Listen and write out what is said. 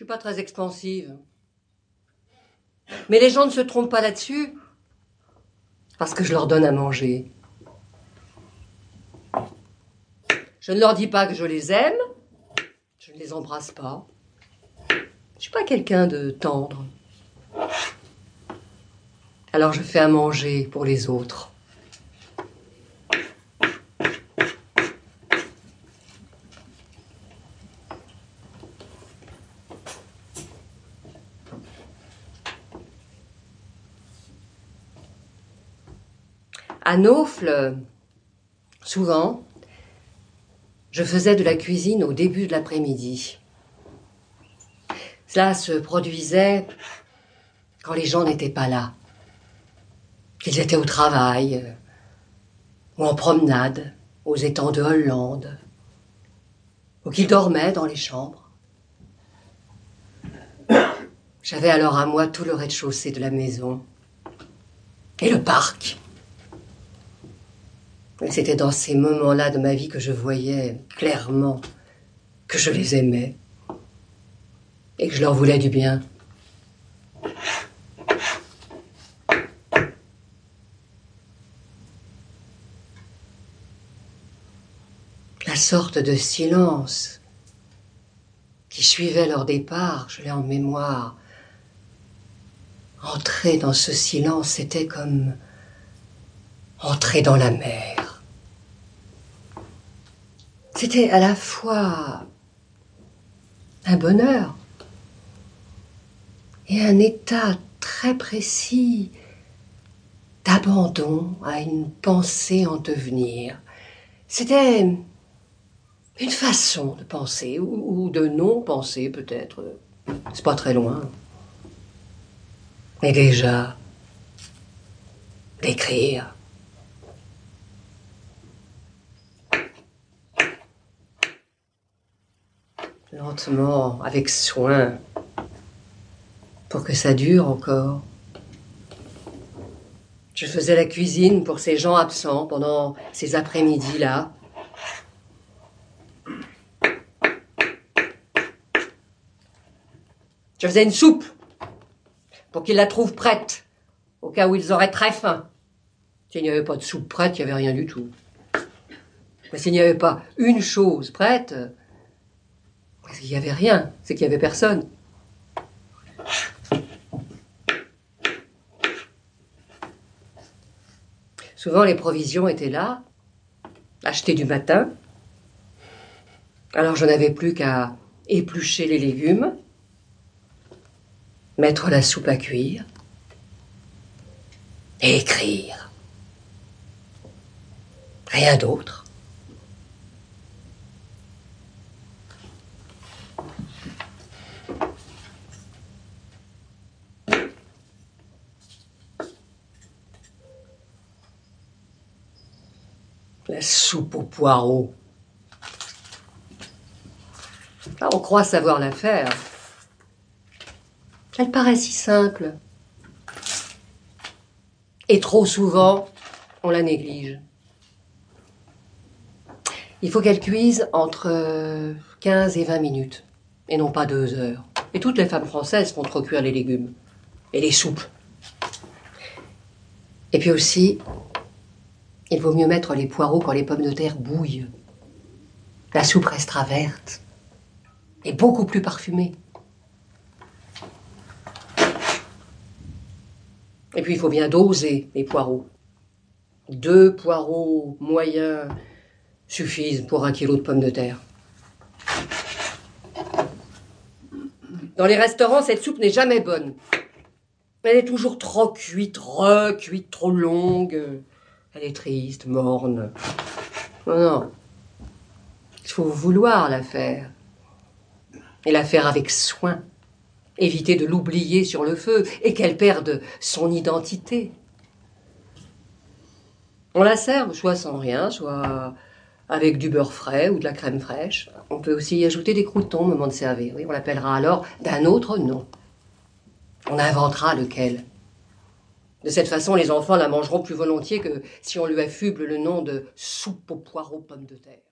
suis pas très expansive. Mais les gens ne se trompent pas là-dessus. Parce que je leur donne à manger. Je ne leur dis pas que je les aime. Je ne les embrasse pas. Je suis pas quelqu'un de tendre. Alors je fais à manger pour les autres. À Naufle, souvent, je faisais de la cuisine au début de l'après-midi. Cela se produisait quand les gens n'étaient pas là, qu'ils étaient au travail ou en promenade aux étangs de Hollande, ou qu'ils dormaient dans les chambres. J'avais alors à moi tout le rez-de-chaussée de la maison et le parc. C'était dans ces moments-là de ma vie que je voyais clairement que je les aimais et que je leur voulais du bien. La sorte de silence qui suivait leur départ, je l'ai en mémoire. Entrer dans ce silence, c'était comme entrer dans la mer. C'était à la fois un bonheur et un état très précis d'abandon à une pensée en devenir. C'était une façon de penser, ou, de non-penser peut-être. C'est pas très loin. Mais déjà, d'écrire. Lentement, avec soin, pour que ça dure encore. Je faisais la cuisine pour ces gens absents pendant ces après-midi-là. Je faisais une soupe pour qu'ils la trouvent prête, au cas où ils auraient très faim. S'il n'y avait pas de soupe prête, il n'y avait rien du tout. Mais s'il n'y avait pas une chose prête, il n'y avait rien, c'est qu'il n'y avait personne. Souvent, les provisions étaient là, achetées du matin. Alors, je n'avais plus qu'à éplucher les légumes, mettre la soupe à cuire écrire. Rien d'autre. La soupe aux poireaux. Là, on croit savoir la faire. Elle paraît si simple. Et trop souvent, on la néglige. Il faut qu'elle cuise entre 15 et 20 minutes, et non pas deux heures. Et toutes les femmes françaises font trop cuire les légumes et les soupes. Et puis aussi, il vaut mieux mettre les poireaux quand les pommes de terre bouillent. La soupe restera verte et beaucoup plus parfumée. Et puis il faut bien doser les poireaux. Deux poireaux moyens suffisent pour un kilo de pommes de terre. Dans les restaurants, cette soupe n'est jamais bonne. Elle est toujours trop cuite, recuite, trop longue. Elle est triste, morne. Non, non. Il faut vouloir la faire. Et la faire avec soin. Éviter de l'oublier sur le feu et qu'elle perde son identité. On la sert soit sans rien, soit avec du beurre frais ou de la crème fraîche. On peut aussi y ajouter des croutons au moment de servir. Oui, on l'appellera alors d'un autre nom. On inventera lequel? De cette façon, les enfants la mangeront plus volontiers que si on lui affuble le nom de soupe aux poireaux pommes de terre.